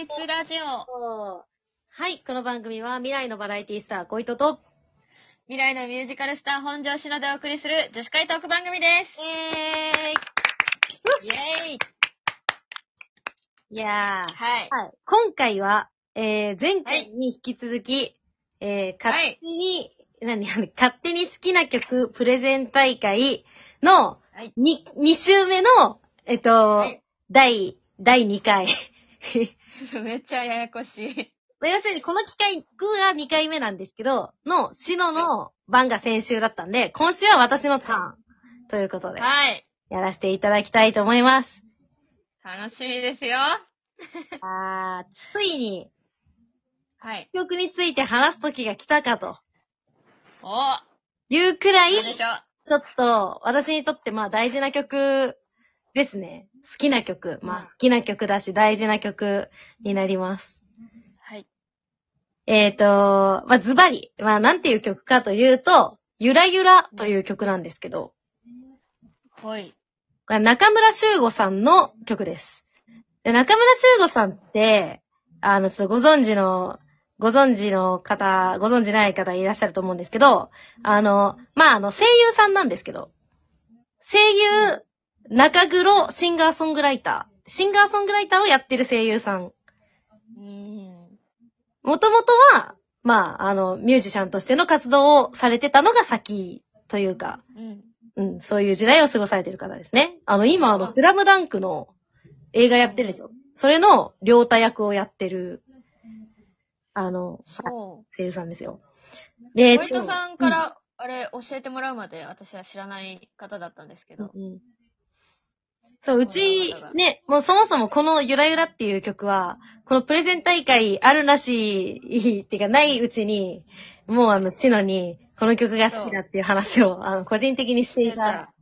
イツラジオ。はい、この番組は未来のバラエティスター、小糸と、未来のミュージカルスター本庄しのでお送りする女子会トーク番組です。イエーイイェーイいやー、はい。はい。今回は、えー、前回に引き続き、えー、勝手に、何、何勝手に好きな曲プレゼン大会のはい。2、2週目の、えっと、はい第、第2回。めっちゃややこしい。まあ要するにこの機会が2回目なんですけど、の、シノの番が先週だったんで、今週は私のターン。ということで、はい。やらせていただきたいと思います。楽しみですよ。あー、ついに、はい。曲について話す時が来たかとおいうくらい、どうでしょうちょっと、私にとってまあ大事な曲ですね。好きな曲。まあうん好きな曲だし大事な曲になります。はい。えーと、まあズバリ、まあなんていう曲かというと、ゆらゆらという曲なんですけど、ほい。これ中村修吾さんの曲です。で中村修吾さんって、あの、ちょっとご存知の、ご存知の方、ご存知ない方いらっしゃると思うんですけど、あの、まあ、あの、声優さんなんですけど、声優、中黒シンガーソングライター、シンガーソングライターをやってる声優さん。うーん。もともとは、まあ、あの、ミュージシャンとしての活動をされてたのが先というか、うん。うん、そういう時代を過ごされてる方ですね。あの、今、あの、スラムダンクの映画やってるでしょ。それの、両太役をやってる、あの、そ声優さんですよ。で、う。小糸さんから、あれ、教えてもらうまで私は知らない方だったんですけど。うんうんそう、うち、ね、もうそもそもこのゆらゆらっていう曲は、このプレゼン大会あるなし、っていうかないうちに、もうあの、シノに、この曲が好きだっていう話を、あの、個人的にしていた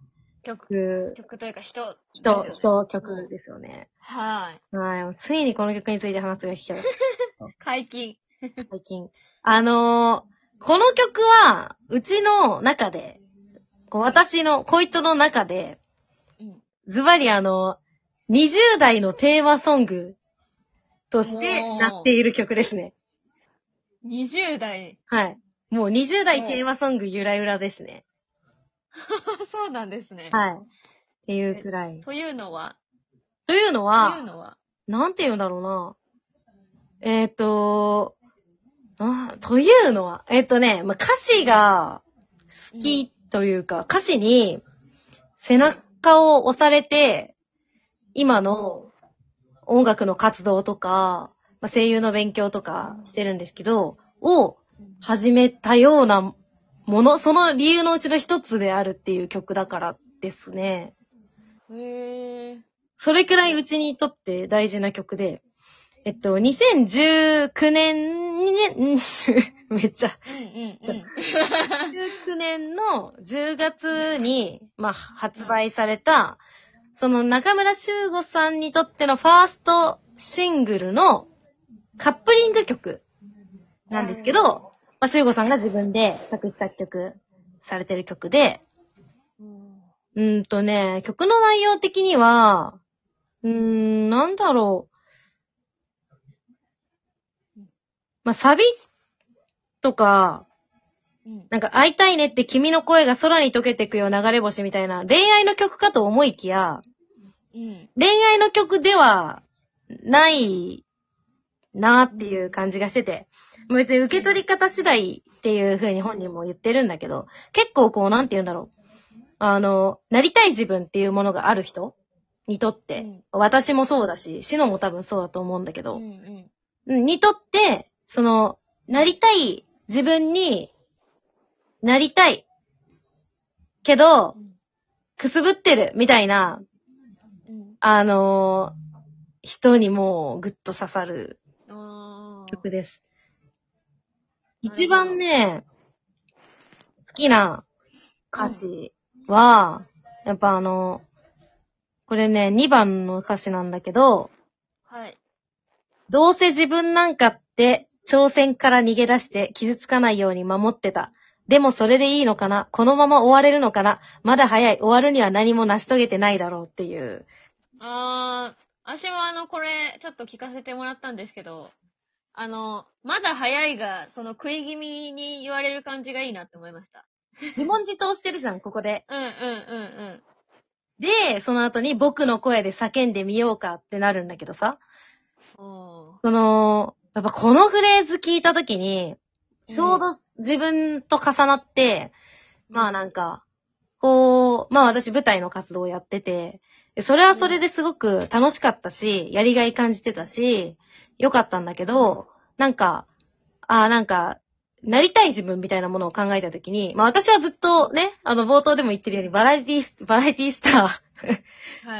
曲、曲、曲というか人、人、ね人曲ですよね。はい。はい。ついにこの曲について話すが聞けた。解禁。最近。あのーこの曲は、うちの中で、こう私の、恋人の中で、うん。ズバリあの、20代のテーマソングとしてなっている曲ですね。20代。はい。もう20代テーマソングゆらゆらですね。そうなんですね。はい。っていうくらい。というのは、というのとはいう、のは、なんて言うんだろうな。えっ、と、あというのは、えっ、とね、まあ、歌詞が好きというか、歌詞に背中を押されて、今の音楽の活動とか、まあ、声優の勉強とかしてるんですけど、を始めたようなもの、その理由のうちの一つであるっていう曲だからですね。へー。それくらいうちにとって大事な曲で、えっと、2019年にね、うん めっちゃ、うんうんうん。19年の10月に、まあ、発売された、その中村修吾さんにとってのファーストシングルのカップリング曲なんですけど、まあ、修吾さんが自分で作詞作曲されてる曲で、うんうーんとね、曲の内容的には、うーん、なんだろう。まあ、サビとか、うん。なんか会いたいねって君の声が空に溶けてくよ流れ星みたいな恋愛の曲かと思いきや、うん。恋愛の曲ではないなっていう感じがしてて、別に受け取り方次第っていう風に本人も言ってるんだけど、結構こうなんて言うんだろう。あの、なりたい自分っていうものがある人にとって、うん私もそうだし、シノも多分そうだと思うんだけど、うんうん。うんにとって、その、なりたい自分になりたい。けど、くすぶってるみたいな、うん。あのー人にもうぐっと刺さる曲です。一番ね、好きな歌詞は、やっぱあの、これね、2番の歌詞なんだけど、はい。どうせ自分なんかって、挑戦から逃げ出して傷つかないように守ってた。でもそれでいいのかな？このまま終われるのかな？まだ早い。終わるには何も成し遂げてないだろうっていう。あー、私もあの、これ、ちょっと聞かせてもらったんですけど、あの、まだ早いが、その食い気味に言われる感じがいいなって思いました。自問自答してるじゃん、ここで。うんうんうんで、その後に僕の声で叫んでみようかってなるんだけどさ。その、やっぱこのフレーズ聞いたときに、ちょうど自分と重なって、まあなんか、こう、まあ私舞台の活動をやってて、でそれはそれですごく楽しかったし、やりがい感じてたし、良かったんだけど、なんか、ああ、なんか、なりたい自分みたいなものを考えたときに、まあ私はずっとね、あの冒頭でも言ってるようにバラエティス、バラエティスター、は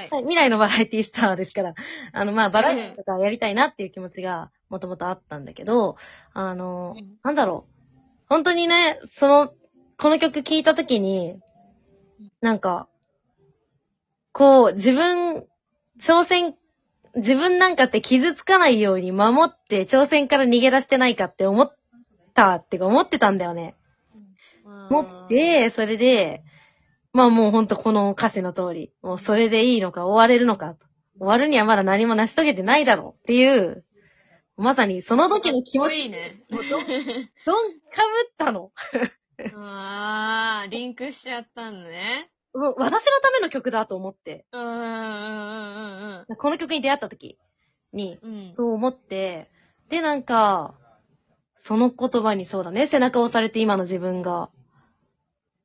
い。は い未来のバラエティスターですから、あの、まあ、バラエティとかやりたいなっていう気持ちがもともとあったんだけど、あのうん、なんだろう。本当にね、その、この曲聴いたときに、なんか、こう、自分、挑戦、自分なんかって傷つかないように守って挑戦から逃げ出してないかって思ったってか思ってたんだよね。思って、それで、まあもうほんとこの歌詞の通り、もうそれでいいのか終われるのかと。終わるにはまだ何も成し遂げてないだろうっていう、まさにその時の気持ち、いいね。もうどん、どんかぶったの？あー、リンクしちゃったんね。もう私のための曲だと思って、うんうんうんうんこの曲に出会った時に。そう思って、でなんか、その言葉にそうだね、背中を押されて今の自分が、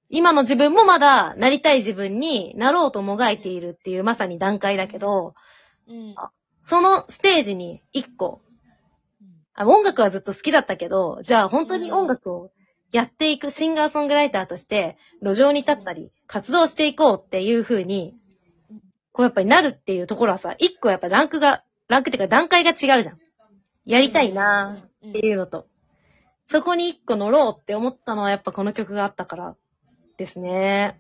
今の自分もまだなりたい自分になろうともがいているっていうまさに段階だけど、うん。そのステージに一個、あ音楽はずっと好きだったけど、じゃあ本当に音楽をやっていくシンガーソングライターとして、路上に立ったり、活動していこうっていう風に、こうやっぱりなるっていうところはさ、一個やっぱランクが、ランクっていうか段階が違うじゃん。やりたいなーっていうのと。そこに一個乗ろうって思ったのはやっぱこの曲があったからですね。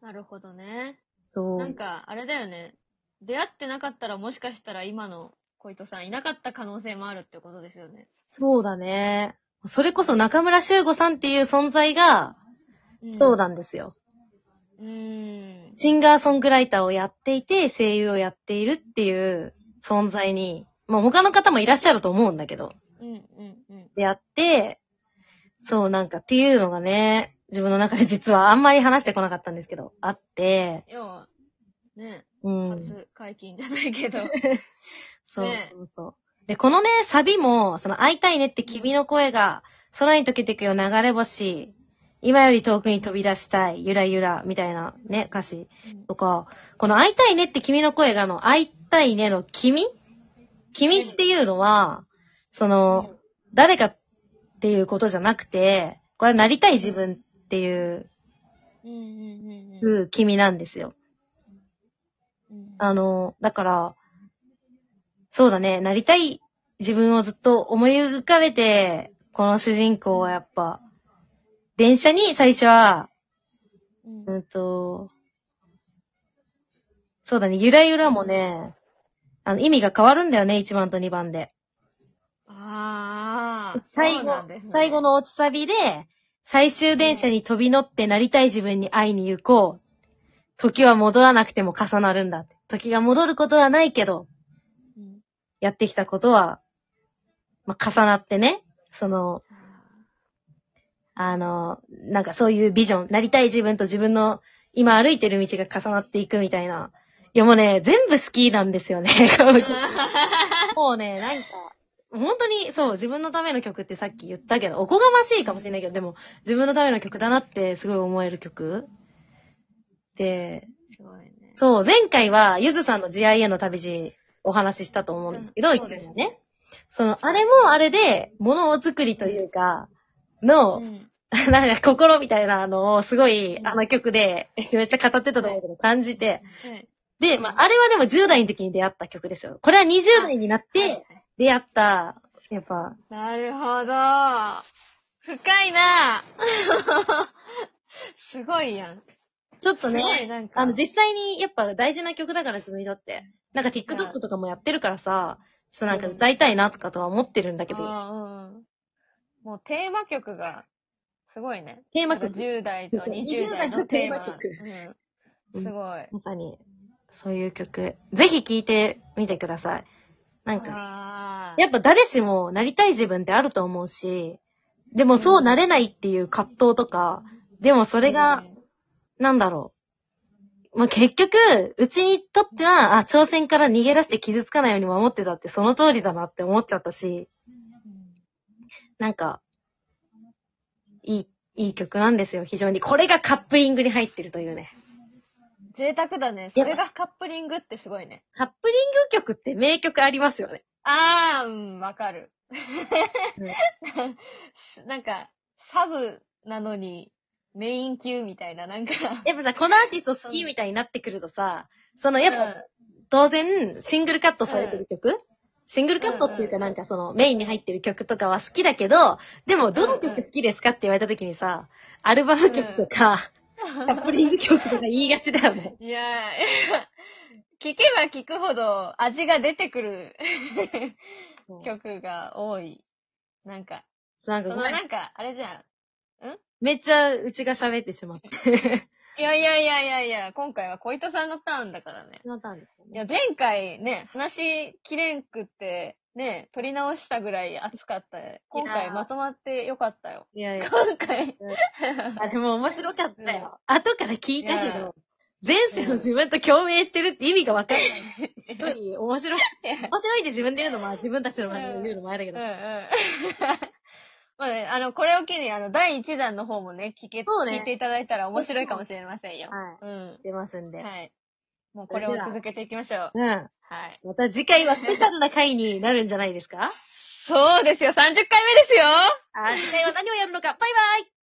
なるほどね。そう。なんか、あれだよね。出会ってなかったらもしかしたら今の小糸さんいなかった可能性もあるってことですよね。そうだね。それこそ中村修吾さんっていう存在が、うんそう。なんですよ。うーん。シンガーソングライターをやっていて、声優をやっているっていう存在に、もう他の方もいらっしゃると思うんだけど、うんうんうん。出会って、そうなんかっていうのがね、自分の中で実はあんまり話してこなかったんですけど、あって、要は、ね、うん。初解禁じゃないけど。そうね。そうそう。で、このね、サビも、その会いたいねって君の声が、空に溶けてくよ流れ星、今より遠くに飛び出したい、ゆらゆら、みたいなね、歌詞。とか、この会いたいねって君の声があの、会いたいねの君？君っていうのは、その、誰かっていうことじゃなくて、これはなりたい自分っていう、うんうんうんうん。君なんですよ。うん。あの、だから、そうだね、なりたい自分をずっと思い浮かべて、この主人公はやっぱ、電車に最初は、うんうんと、そうだね、ゆらゆらもね、あの、意味が変わるんだよね、1番と2番で。ああ。最後ね、最後の落ちサビで、最終電車に飛び乗ってなりたい自分に会いに行こう。時は戻らなくても重なるんだ。時が戻ることはないけど、うんやってきたことは、まあ、重なってね、その、あの、なんかそういうビジョン、なりたい自分と自分の今歩いてる道が重なっていくみたいな。いやもうね、全部好きなんですよね。もうね、なんか、本当にそう、自分のための曲ってさっき言ったけど、おこがましいかもしれないけど、でも、自分のための曲だなってすごい思える曲。で、すごいね。そう、前回は、ゆずさんの GI への旅路お話ししたと思うんですけど、うんそうですねね。その、あれもあれで、ものを作りというか、の、うん なんか心みたいなのをすごい、うんあの曲で、めっちゃ語ってたと思うけど、感じて。はいで、まあ、あれはでも10代の時に出会った曲ですよ。これは20代になってい出会った、やっぱ、なるほど。深いな すごいやん。ちょっとすごいね、なんか。あの、実際にやっぱ大事な曲だから自分にとって。なんか TikTok とかもやってるからさ、ちょっとなんか歌いたいなとかとは思ってるんだけど、もうテーマ曲が、すごいね。テーマ曲なんか10代とそう20代のテーマ。20代のテーマ曲うん。すごい。まさに、そういう曲。ぜひ聴いてみてください。なんか、やっぱ誰しもなりたい自分ってあると思うし、でもそうなれないっていう葛藤とか、でもそれが、なんだろう。まあ、結局、うちにとっては、あ、挑戦から逃げ出して傷つかないように守ってたってその通りだなって思っちゃったし、なんか、いい、いい曲なんですよ、非常に。これがカップリングに入ってるというね。贅沢だね。それがカップリングってすごいね。カップリング曲って名曲ありますよね。あー、うん、わかる。なんか、サブなのに、メイン級みたいな、なんか。やっぱさ、このアーティスト好きみたいになってくるとさ、そのやっぱ、当然、シングルカットされてる曲、シングルカットっていうかなんかそのメインに入ってる曲とかは好きだけど、でもどの曲好きですかって言われた時にさ、アルバム曲とか、カップリング曲とか言いがちだよね。いやー、聞けば聞くほど味が出てくる曲が多い。なんか、そうなんかそのなんか、あれじゃん？めっちゃうちが喋ってしまって。いやいやいやいやいや、今回は小糸さんのターンだからね。しまったんですよね。いや、前回ね、話きれんくって、ね、撮り直したぐらい熱かった。今回まとまってよかったよ。いやいや。今回。あ、でも面白かったよ。後から聞いたけいやど、前世の自分と共鳴してるって意味がわかんない。すごい面白い。面白いって自分で言うのも、自分たちの前で言うのもあれだけど。うんうん。まあね、あの、これを機に、あの、第1弾の方もね、聞け、そうね聞いていただいたら面白いかもしれませんよ。はうん。出ますんで。はい。もうこれを続けていきましょう。うん。はい。また次回はスペシャルな回になるんじゃないですか？そうですよ、30回目ですよあ、次回は何をやるのか？バイバイ